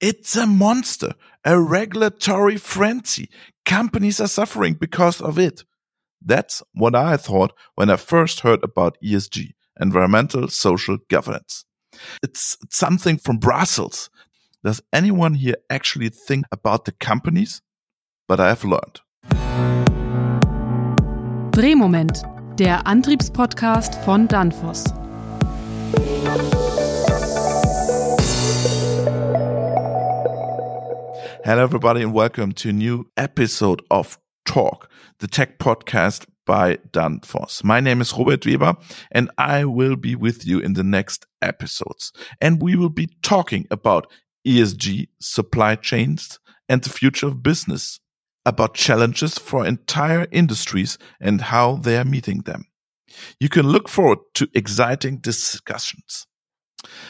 It's a monster, a regulatory frenzy. Companies are suffering because of it. That's what I thought when I first heard about ESG, environmental social governance. It's something from Brussels. Does anyone here actually think about the companies? But I have learned. Drehmoment, der Antriebspodcast von Danfoss. Hello, everybody, and welcome to a new episode of Torque, the tech podcast by Danfoss. My name is Robert Weber, and I will be with you in the next episodes. And we will be talking about ESG, supply chains, and the future of business, about challenges for entire industries and how they are meeting them. You can look forward to exciting discussions.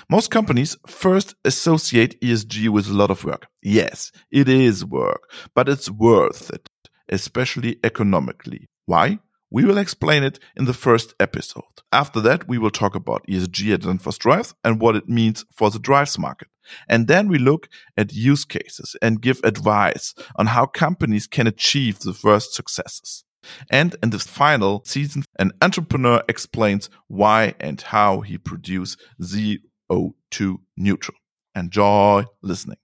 Most companies first associate ESG with a lot of work. Yes, it is work, but it's worth it, especially economically. Why? We will explain it in the first episode. After that, we will talk about ESG at Danfoss Drives and what it means for the drives market. And then we look at use cases and give advice on how companies can achieve the first successes. And in the final season, an entrepreneur explains why and how he produced CO2 neutral. Enjoy listening.